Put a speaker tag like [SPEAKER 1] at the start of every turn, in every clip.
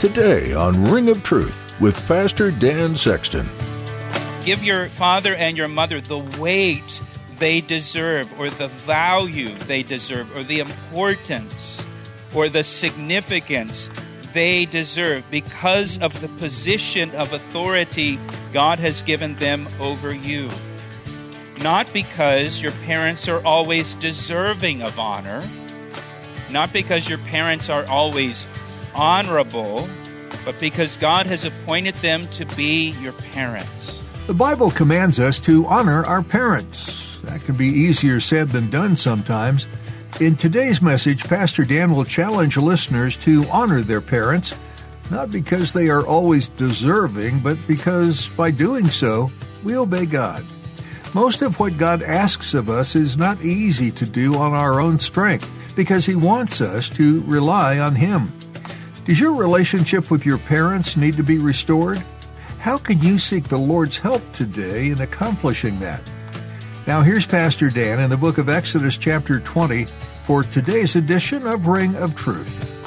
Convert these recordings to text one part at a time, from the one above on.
[SPEAKER 1] Today on Ring of Truth with Pastor Dan Sexton.
[SPEAKER 2] Give your father and your mother the weight they deserve, or the value they deserve, or the importance, or the significance they deserve because of the position of authority God has given them over you. Not because your parents are always deserving of honor, not because your parents are always honorable, but because God has appointed them to be your parents.
[SPEAKER 3] The Bible commands us to honor our parents. That can be easier said than done sometimes. In today's message, Pastor Dan will challenge listeners to honor their parents, not because they are always deserving, but because by doing so, we obey God. Most of what God asks of us is not easy to do on our own strength because He wants us to rely on Him. Does your relationship with your parents need to be restored? How can you seek the Lord's help today in accomplishing that? Now, here's Pastor Dan in the book of Exodus, chapter 20, for today's edition of Ring of Truth.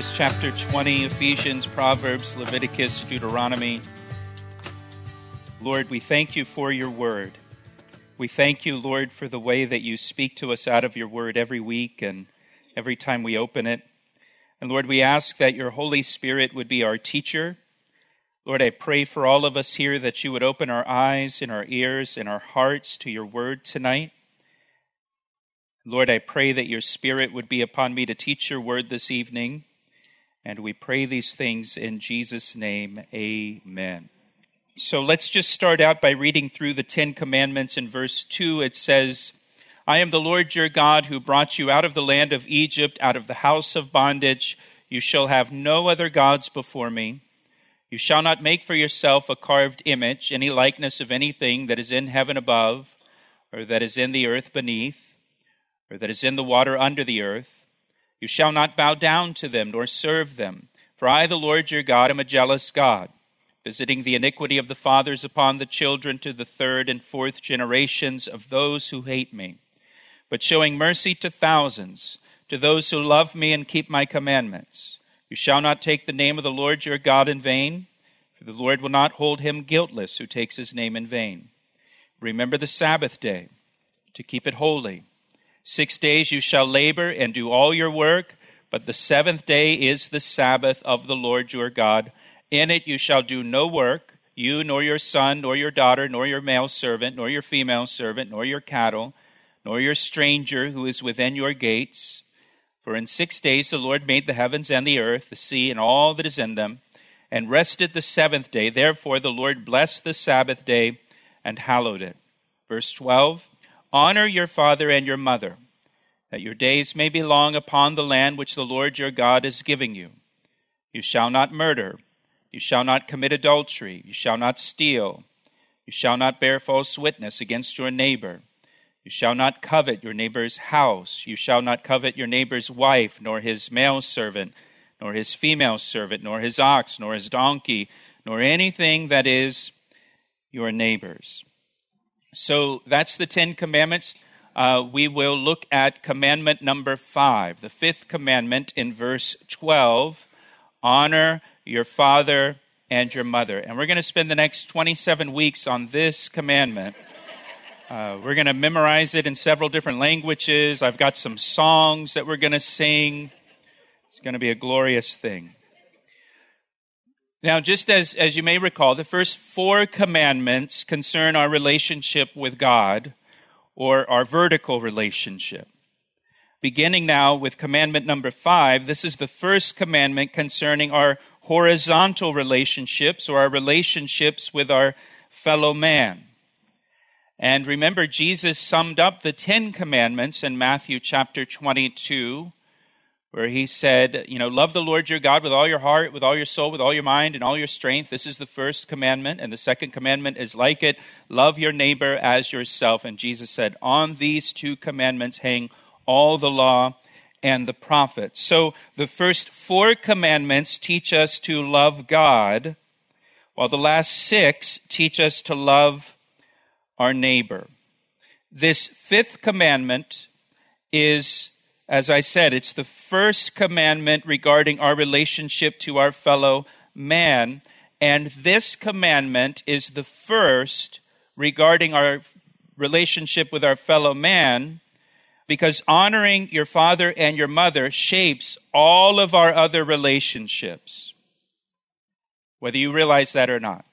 [SPEAKER 2] Exodus chapter 20, Ephesians, Proverbs, Leviticus, Deuteronomy. Lord, we thank you for your word. We thank you, Lord, for the way that you speak to us out of your word every week and every time we open it. And Lord, we ask that your Holy Spirit would be our teacher. Lord, I pray for all of us here that you would open our eyes and our ears and our hearts to your word tonight. Lord, I pray that your Spirit would be upon me to teach your word this evening. And we pray these things in Jesus' name. Amen. So let's just start out by reading through the Ten Commandments. In verse 2, it says, I am the Lord your God who brought you out of the land of Egypt, out of the house of bondage. You shall have no other gods before me. You shall not make for yourself a carved image, any likeness of anything that is in heaven above, or that is in the earth beneath, or that is in the water under the earth you shall not bow down to them nor serve them. For I, the Lord your God, am a jealous God, visiting the iniquity of the fathers upon the children to the third and fourth generations of those who hate me, but showing mercy to thousands, to those who love me and keep my commandments. You shall not take the name of the Lord your God in vain, for the Lord will not hold him guiltless who takes his name in vain. Remember the Sabbath day, to keep it holy. Six days you shall labor and do all your work, but the seventh day is the Sabbath of the Lord your God. In it you shall do no work, you nor your son, nor your daughter, nor your male servant, nor your female servant, nor your cattle, nor your stranger who is within your gates. For in six days the Lord made the heavens and the earth, the sea, and all that is in them, and rested the seventh day. Therefore the Lord blessed the Sabbath day and hallowed it. Verse 12 Honor your father and your mother, that your days may be long upon the land which the Lord your God is giving you. You shall not murder. You shall not commit adultery. You shall not steal. You shall not bear false witness against your neighbor. You shall not covet your neighbor's house. You shall not covet your neighbor's wife, nor his male servant, nor his female servant, nor his ox, nor his donkey, nor anything that is your neighbor's. So that's the Ten Commandments. Uh, we will look at commandment number five, the fifth commandment in verse 12 honor your father and your mother. And we're going to spend the next 27 weeks on this commandment. Uh, we're going to memorize it in several different languages. I've got some songs that we're going to sing. It's going to be a glorious thing. Now, just as, as you may recall, the first four commandments concern our relationship with God or our vertical relationship. Beginning now with commandment number five, this is the first commandment concerning our horizontal relationships or our relationships with our fellow man. And remember, Jesus summed up the Ten Commandments in Matthew chapter 22, where he said, You know, love the Lord your God with all your heart, with all your soul, with all your mind, and all your strength. This is the first commandment. And the second commandment is like it love your neighbor as yourself. And Jesus said, On these two commandments hang all the law and the prophets. So the first four commandments teach us to love God, while the last six teach us to love our neighbor. This fifth commandment is, as I said, it's the first commandment regarding our relationship to our fellow man. And this commandment is the first regarding our relationship with our fellow man because honoring your father and your mother shapes all of our other relationships, whether you realize that or not.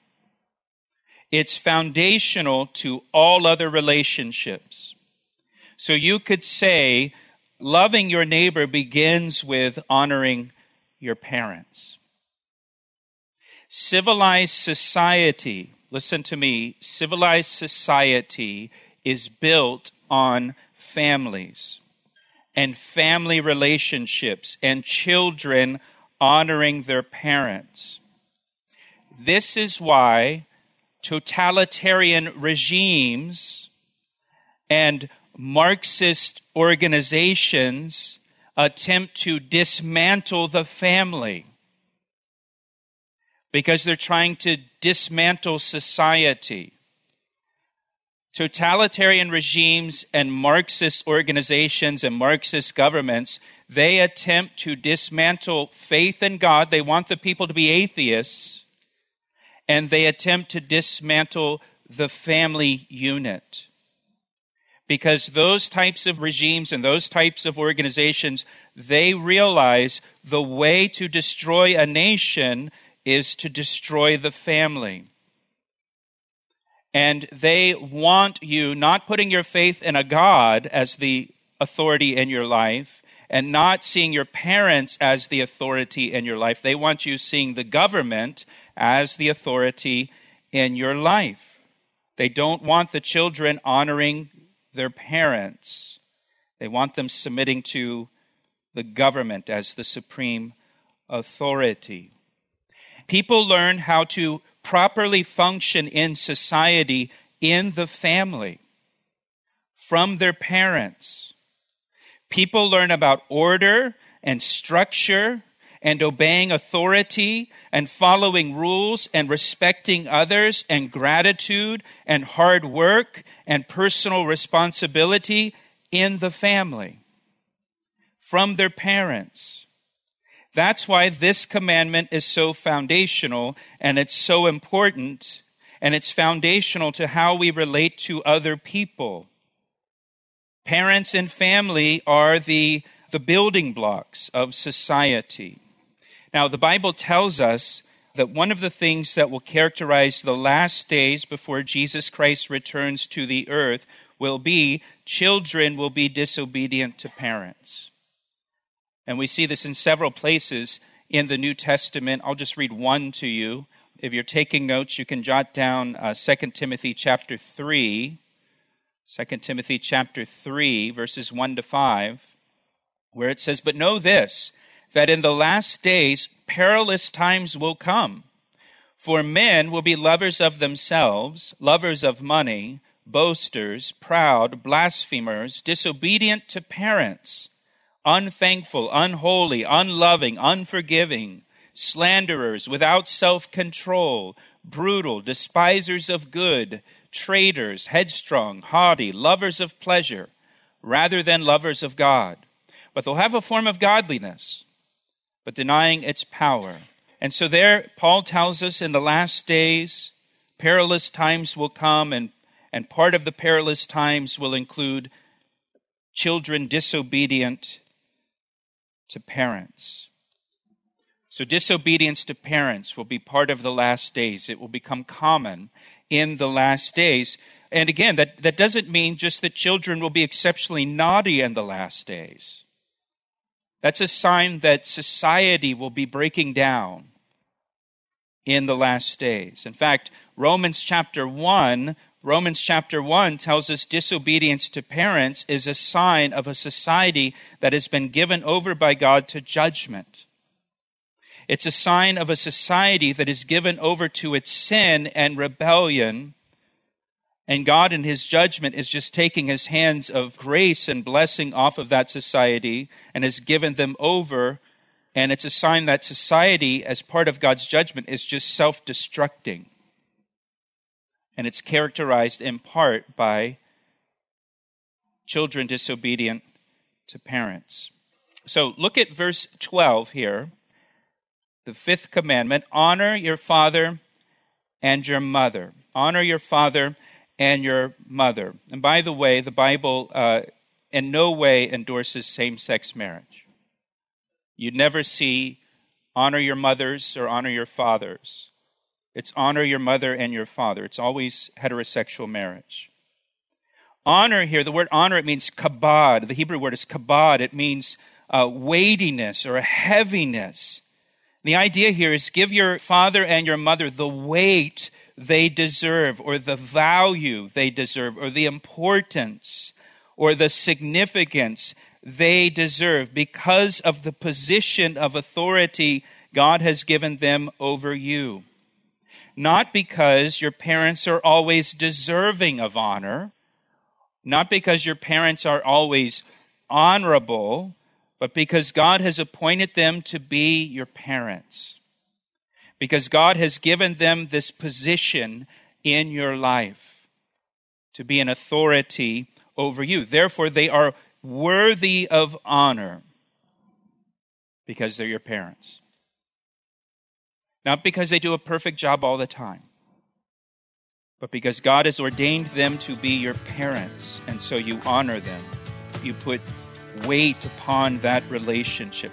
[SPEAKER 2] It's foundational to all other relationships. So you could say loving your neighbor begins with honoring your parents. Civilized society, listen to me, civilized society is built on families and family relationships and children honoring their parents. This is why totalitarian regimes and Marxist organizations attempt to dismantle the family because they're trying to dismantle society. Totalitarian regimes and Marxist organizations and Marxist governments, they attempt to dismantle faith in God. They want the people to be atheists and they attempt to dismantle the family unit. Because those types of regimes and those types of organizations, they realize the way to destroy a nation is to destroy the family. And they want you not putting your faith in a God as the authority in your life and not seeing your parents as the authority in your life. They want you seeing the government as the authority in your life. They don't want the children honoring their parents. They want them submitting to the government as the supreme authority. People learn how to properly function in society in the family from their parents. People learn about order and structure and obeying authority and following rules and respecting others and gratitude and hard work and personal responsibility in the family from their parents. That's why this commandment is so foundational and it's so important and it's foundational to how we relate to other people. Parents and family are the, the building blocks of society. Now, the Bible tells us that one of the things that will characterize the last days before Jesus Christ returns to the earth will be children will be disobedient to parents. And we see this in several places in the New Testament. I'll just read one to you. If you're taking notes, you can jot down uh, 2 Timothy chapter 3. 2 Timothy chapter 3, verses 1 to 5, where it says, But know this that in the last days perilous times will come. For men will be lovers of themselves, lovers of money, boasters, proud, blasphemers, disobedient to parents, unthankful, unholy, unloving, unforgiving, slanderers, without self control, brutal, despisers of good, traitors, headstrong, haughty, lovers of pleasure, rather than lovers of God. But they'll have a form of godliness but denying its power. And so there, Paul tells us in the last days, perilous times will come, and, and part of the perilous times will include children disobedient to parents. So, disobedience to parents will be part of the last days. It will become common in the last days. And again, that, that doesn't mean just that children will be exceptionally naughty in the last days. That's a sign that society will be breaking down in the last days. In fact, Romans chapter 1, Romans chapter 1 tells us disobedience to parents is a sign of a society that has been given over by God to judgment. It's a sign of a society that is given over to its sin and rebellion. And God, in His judgment, is just taking His hands of grace and blessing off of that society and has given them over. And it's a sign that society, as part of God's judgment, is just self destructing. And it's characterized in part by children disobedient to parents. So look at verse 12 here the fifth commandment honor your father and your mother. Honor your father and your mother. And by the way, the Bible uh, in no way endorses same sex marriage. You'd never see honor your mothers or honor your fathers. It's honor your mother and your father. It's always heterosexual marriage. Honor here, the word honor, it means kabod. The Hebrew word is kabod. It means uh, weightiness or heaviness. The idea here is give your father and your mother the weight they deserve, or the value they deserve, or the importance, or the significance they deserve because of the position of authority God has given them over you. Not because your parents are always deserving of honor, not because your parents are always honorable, but because God has appointed them to be your parents. Because God has given them this position in your life to be an authority over you. Therefore, they are worthy of honor because they're your parents. Not because they do a perfect job all the time, but because God has ordained them to be your parents, and so you honor them. You put weight upon that relationship.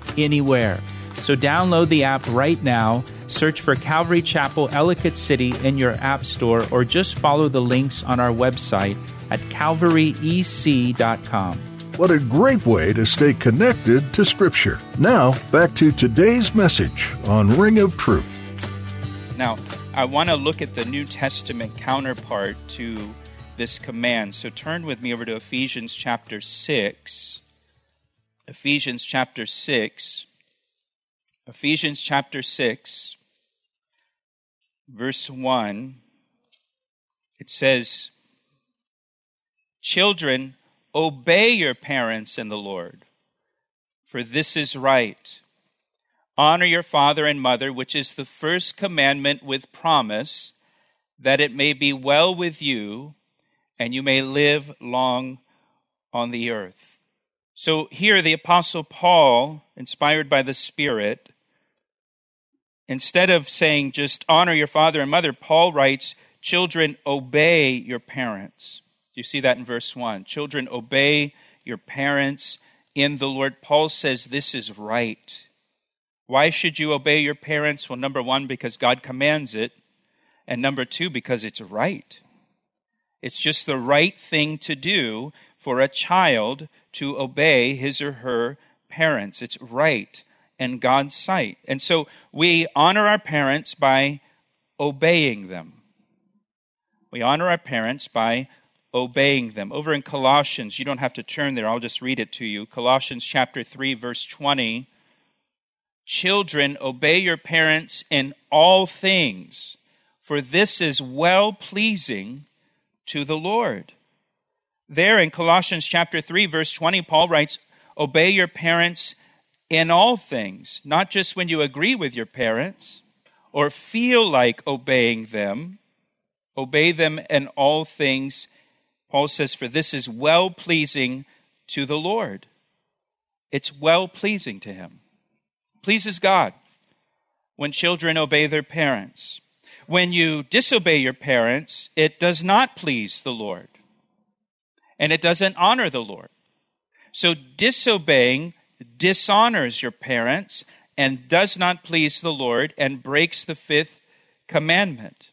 [SPEAKER 4] anywhere. So download the app right now, search for Calvary Chapel Ellicott City in your app store, or just follow the links on our website at calvaryec.com.
[SPEAKER 1] What a great way to stay connected to Scripture. Now, back to today's message on Ring of Truth.
[SPEAKER 2] Now, I want to look at the New Testament counterpart to this command. So turn with me over to Ephesians chapter 6. Ephesians chapter 6. Ephesians chapter 6, verse 1. It says, Children, obey your parents in the Lord, for this is right. Honor your father and mother, which is the first commandment with promise, that it may be well with you and you may live long on the earth. So here, the Apostle Paul, inspired by the Spirit, instead of saying just honor your father and mother, Paul writes, Children, obey your parents. You see that in verse 1? Children, obey your parents in the Lord. Paul says this is right. Why should you obey your parents? Well, number one, because God commands it. And number two, because it's right. It's just the right thing to do for a child to obey his or her parents. It's right in God's sight. And so we honor our parents by obeying them. We honor our parents by obeying them. Over in Colossians, you don't have to turn there, I'll just read it to you. Colossians chapter 3 verse 20. Children, obey your parents in all things, for this is well pleasing to the Lord. There in Colossians chapter 3 verse 20 Paul writes, "Obey your parents in all things, not just when you agree with your parents or feel like obeying them. Obey them in all things. Paul says, For this is well pleasing to the Lord. It's well pleasing to Him. Pleases God when children obey their parents. When you disobey your parents, it does not please the Lord. And it doesn't honor the Lord. So disobeying dishonors your parents and does not please the Lord and breaks the fifth commandment.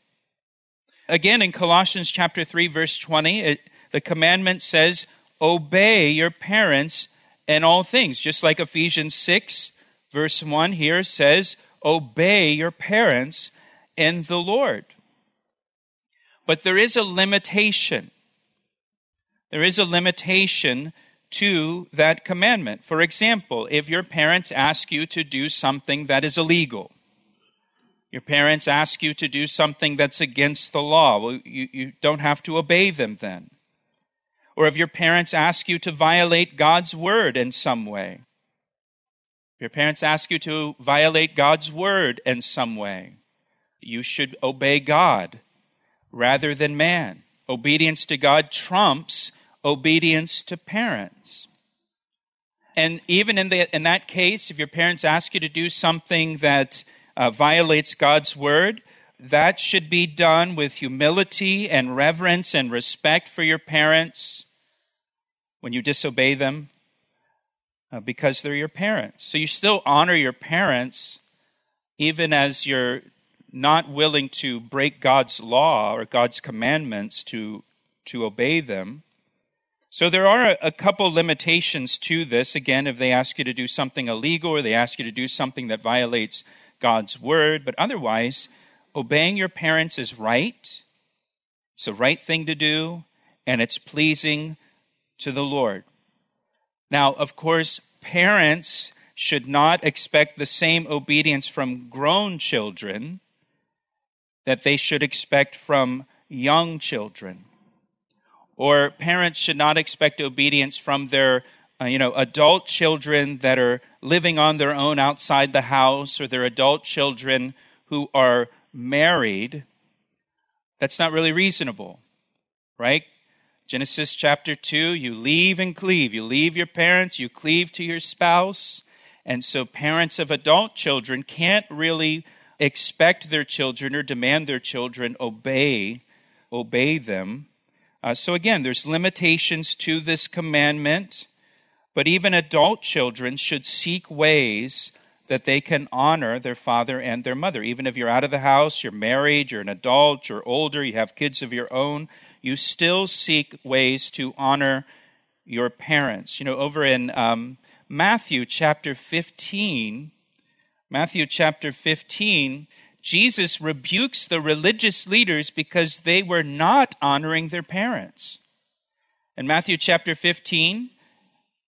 [SPEAKER 2] Again, in Colossians chapter 3, verse 20, it, the commandment says, Obey your parents in all things. Just like Ephesians 6, verse 1 here says, Obey your parents in the Lord. But there is a limitation. There is a limitation to that commandment. For example, if your parents ask you to do something that is illegal, your parents ask you to do something that's against the law, well, you, you don't have to obey them then. Or if your parents ask you to violate God's word in some way, if your parents ask you to violate God's word in some way, you should obey God rather than man. Obedience to God trumps obedience to parents. And even in, the, in that case, if your parents ask you to do something that uh, violates God's word, that should be done with humility and reverence and respect for your parents when you disobey them uh, because they're your parents. So you still honor your parents even as you're not willing to break God's law or God's commandments to, to obey them. So there are a, couple limitations to this. Again, if they ask you to do something illegal or they ask you to do something that violates God's word, but otherwise, obeying your parents is right. It's the right thing to do, and it's pleasing to the Lord. Now, of course, parents should not expect the same obedience from grown children that they should expect from young children or parents should not expect obedience from their uh, you know adult children that are living on their own outside the house or their adult children who are married. That's not really reasonable right? Genesis chapter 2 you leave and cleave. You leave your parents you cleave to your spouse. And so parents of adult children can't really expect their children or demand their children obey obey them uh, so again, there's limitations to this commandment, but even adult children should seek ways that they can honor their father and their mother. Even if you're out of the house, you're married, you're an adult, you're older, you have kids of your own, you still seek ways to honor your parents. You know, over in um, Matthew chapter 15, Matthew chapter 15, Jesus rebukes the religious leaders because they were not honoring their parents. In Matthew chapter 15,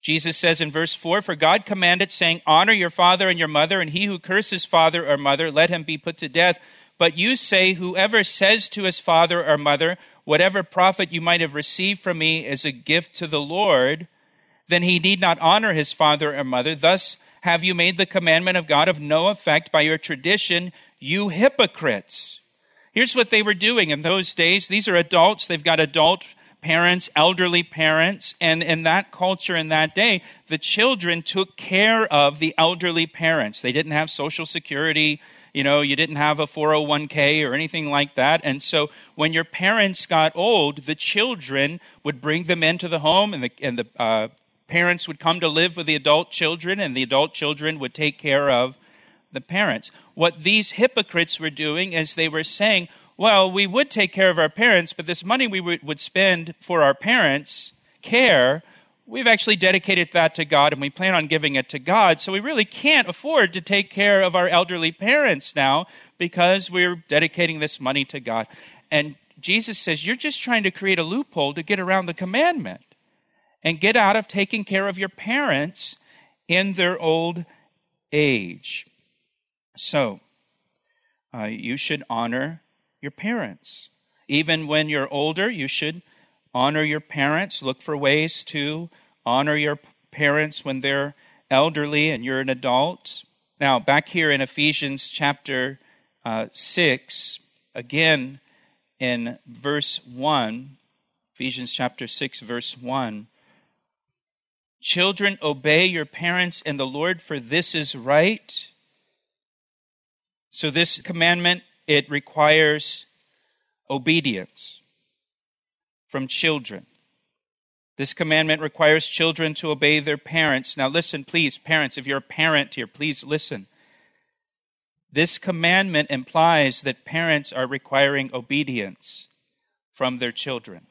[SPEAKER 2] Jesus says in verse 4 For God commanded, saying, Honor your father and your mother, and he who curses father or mother, let him be put to death. But you say, Whoever says to his father or mother, Whatever profit you might have received from me is a gift to the Lord, then he need not honor his father or mother. Thus have you made the commandment of God of no effect by your tradition you hypocrites. Here's what they were doing in those days. These are adults. They've got adult parents, elderly parents, and in that culture in that day, the children took care of the elderly parents. They didn't have social security, you know, you didn't have a 401k or anything like that. And so when your parents got old, the children would bring them into the home and the, and the uh, parents would come to live with the adult children and the adult children would take care of the parents. What these hypocrites were doing is they were saying, well, we would take care of our parents, but this money we would spend for our parents' care, we've actually dedicated that to God and we plan on giving it to God. So we really can't afford to take care of our elderly parents now because we're dedicating this money to God. And Jesus says, You're just trying to create a loophole to get around the commandment and get out of taking care of your parents in their old age. So, uh, you should honor your parents. Even when you're older, you should honor your parents. Look for ways to honor your parents when they're elderly and you're an adult. Now, back here in Ephesians chapter uh, 6, again in verse 1, Ephesians chapter 6, verse 1. Children, obey your parents in the Lord, for this is right. So, this commandment, it requires obedience from children. This commandment requires children to obey their parents. Now, listen, please, parents, if you're a parent here, please listen. This commandment implies that parents are requiring obedience from their children.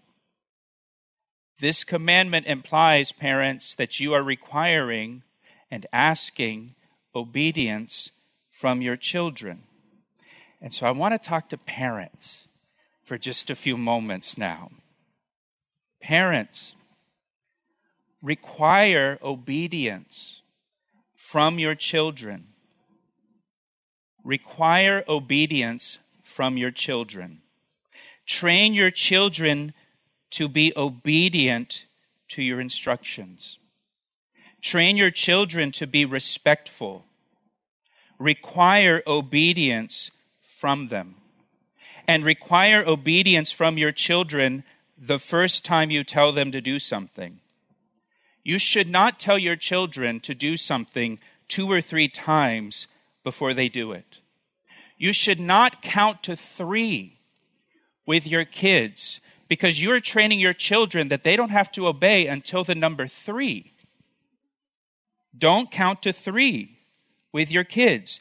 [SPEAKER 2] This commandment implies, parents, that you are requiring and asking obedience from your children. And so I want to talk to parents for just a few moments now. Parents, require obedience from your children. Require obedience from your children. Train your children to be obedient to your instructions. Train your children to be respectful. Require obedience from them. And require obedience from your children the first time you tell them to do something. You should not tell your children to do something two or three times before they do it. You should not count to three with your kids because you're training your children that they don't have to obey until the number three. Don't count to three with your kids.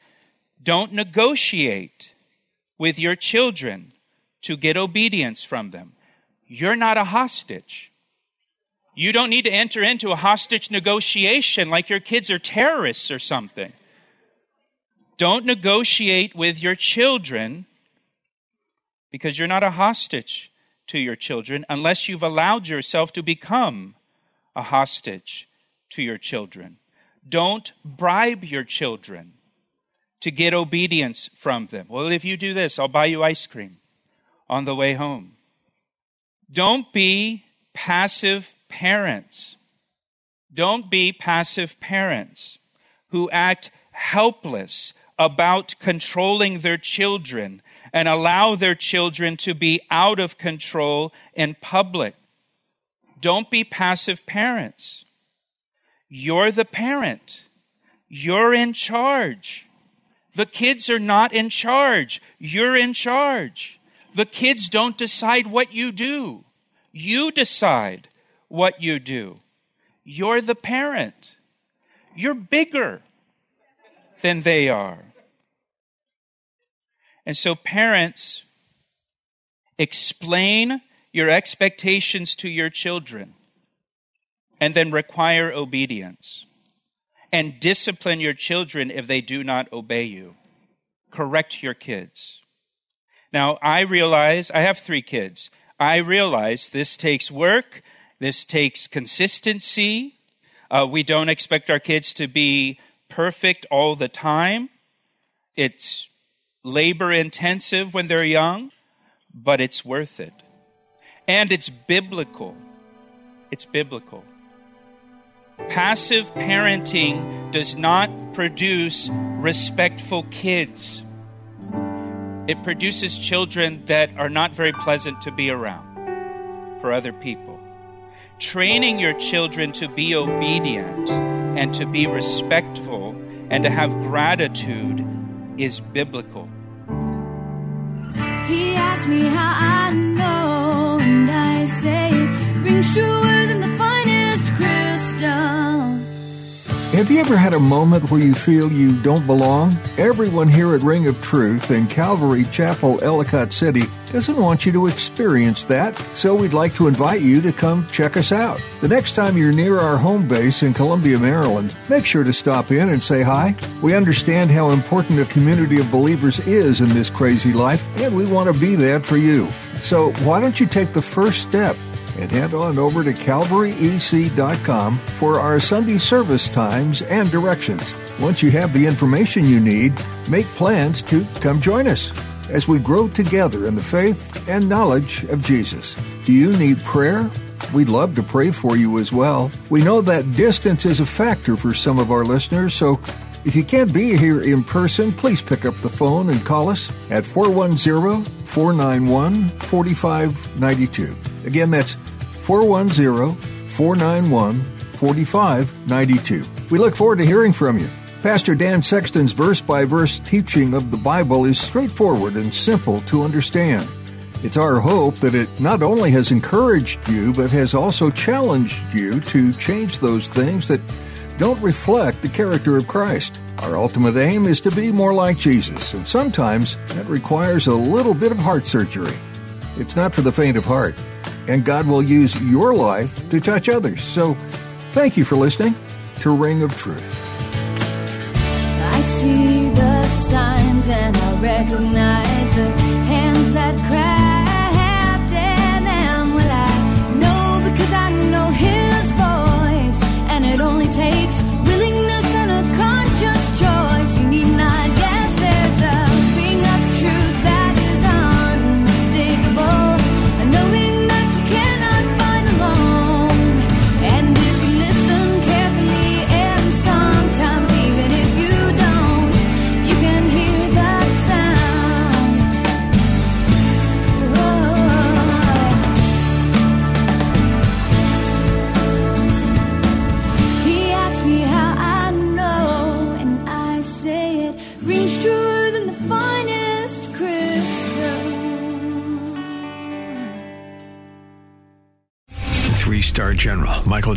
[SPEAKER 2] Don't negotiate with your children to get obedience from them. You're not a hostage. You don't need to enter into a hostage negotiation like your kids are terrorists or something. Don't negotiate with your children because you're not a hostage to your children unless you've allowed yourself to become a hostage to your children. Don't bribe your children to get obedience from them. Well, if you do this, I'll buy you ice cream on the way home. Don't be passive parents. Don't be passive parents who act helpless about controlling their children and allow their children to be out of control in public. Don't be passive parents. You're the parent. You're in charge. The kids are not in charge. You're in charge. The kids don't decide what you do. You decide what you do. You're the parent. You're bigger than they are. And so, parents, explain your expectations to your children and then require obedience. And discipline your children if they do not obey you. Correct your kids. Now, I realize I have three kids. I realize this takes work, this takes consistency. Uh, we don't expect our kids to be perfect all the time. It's labor intensive when they're young, but it's worth it. And it's biblical. It's biblical. Passive parenting does not produce respectful kids. It produces children that are not very pleasant to be around for other people. Training your children to be obedient and to be respectful and to have gratitude is biblical.
[SPEAKER 5] He asked me how I know, and I say rings truer
[SPEAKER 3] Have you ever had a moment where you feel you don't belong? Everyone here at Ring of Truth in Calvary Chapel, Ellicott City, doesn't want you to experience that, so we'd like to invite you to come check us out. The next time you're near our home base in Columbia, Maryland, make sure to stop in and say hi. We understand how important a community of believers is in this crazy life, and we want to be that for you. So why don't you take the first step? And head on over to calvaryec.com for our Sunday service times and directions. Once you have the information you need, make plans to come join us as we grow together in the faith and knowledge of Jesus. Do you need prayer? We'd love to pray for you as well. We know that distance is a factor for some of our listeners, so if you can't be here in person, please pick up the phone and call us at 410 491 4592. Again, that's 410 491 4592. We look forward to hearing from you. Pastor Dan Sexton's verse by verse teaching of the Bible is straightforward and simple to understand. It's our hope that it not only has encouraged you, but has also challenged you to change those things that don't reflect the character of Christ. Our ultimate aim is to be more like Jesus, and sometimes that requires a little bit of heart surgery. It's not for the faint of heart, and God will use your life to touch others. So, thank you for listening to Ring of Truth.
[SPEAKER 5] I see the signs and I recognize the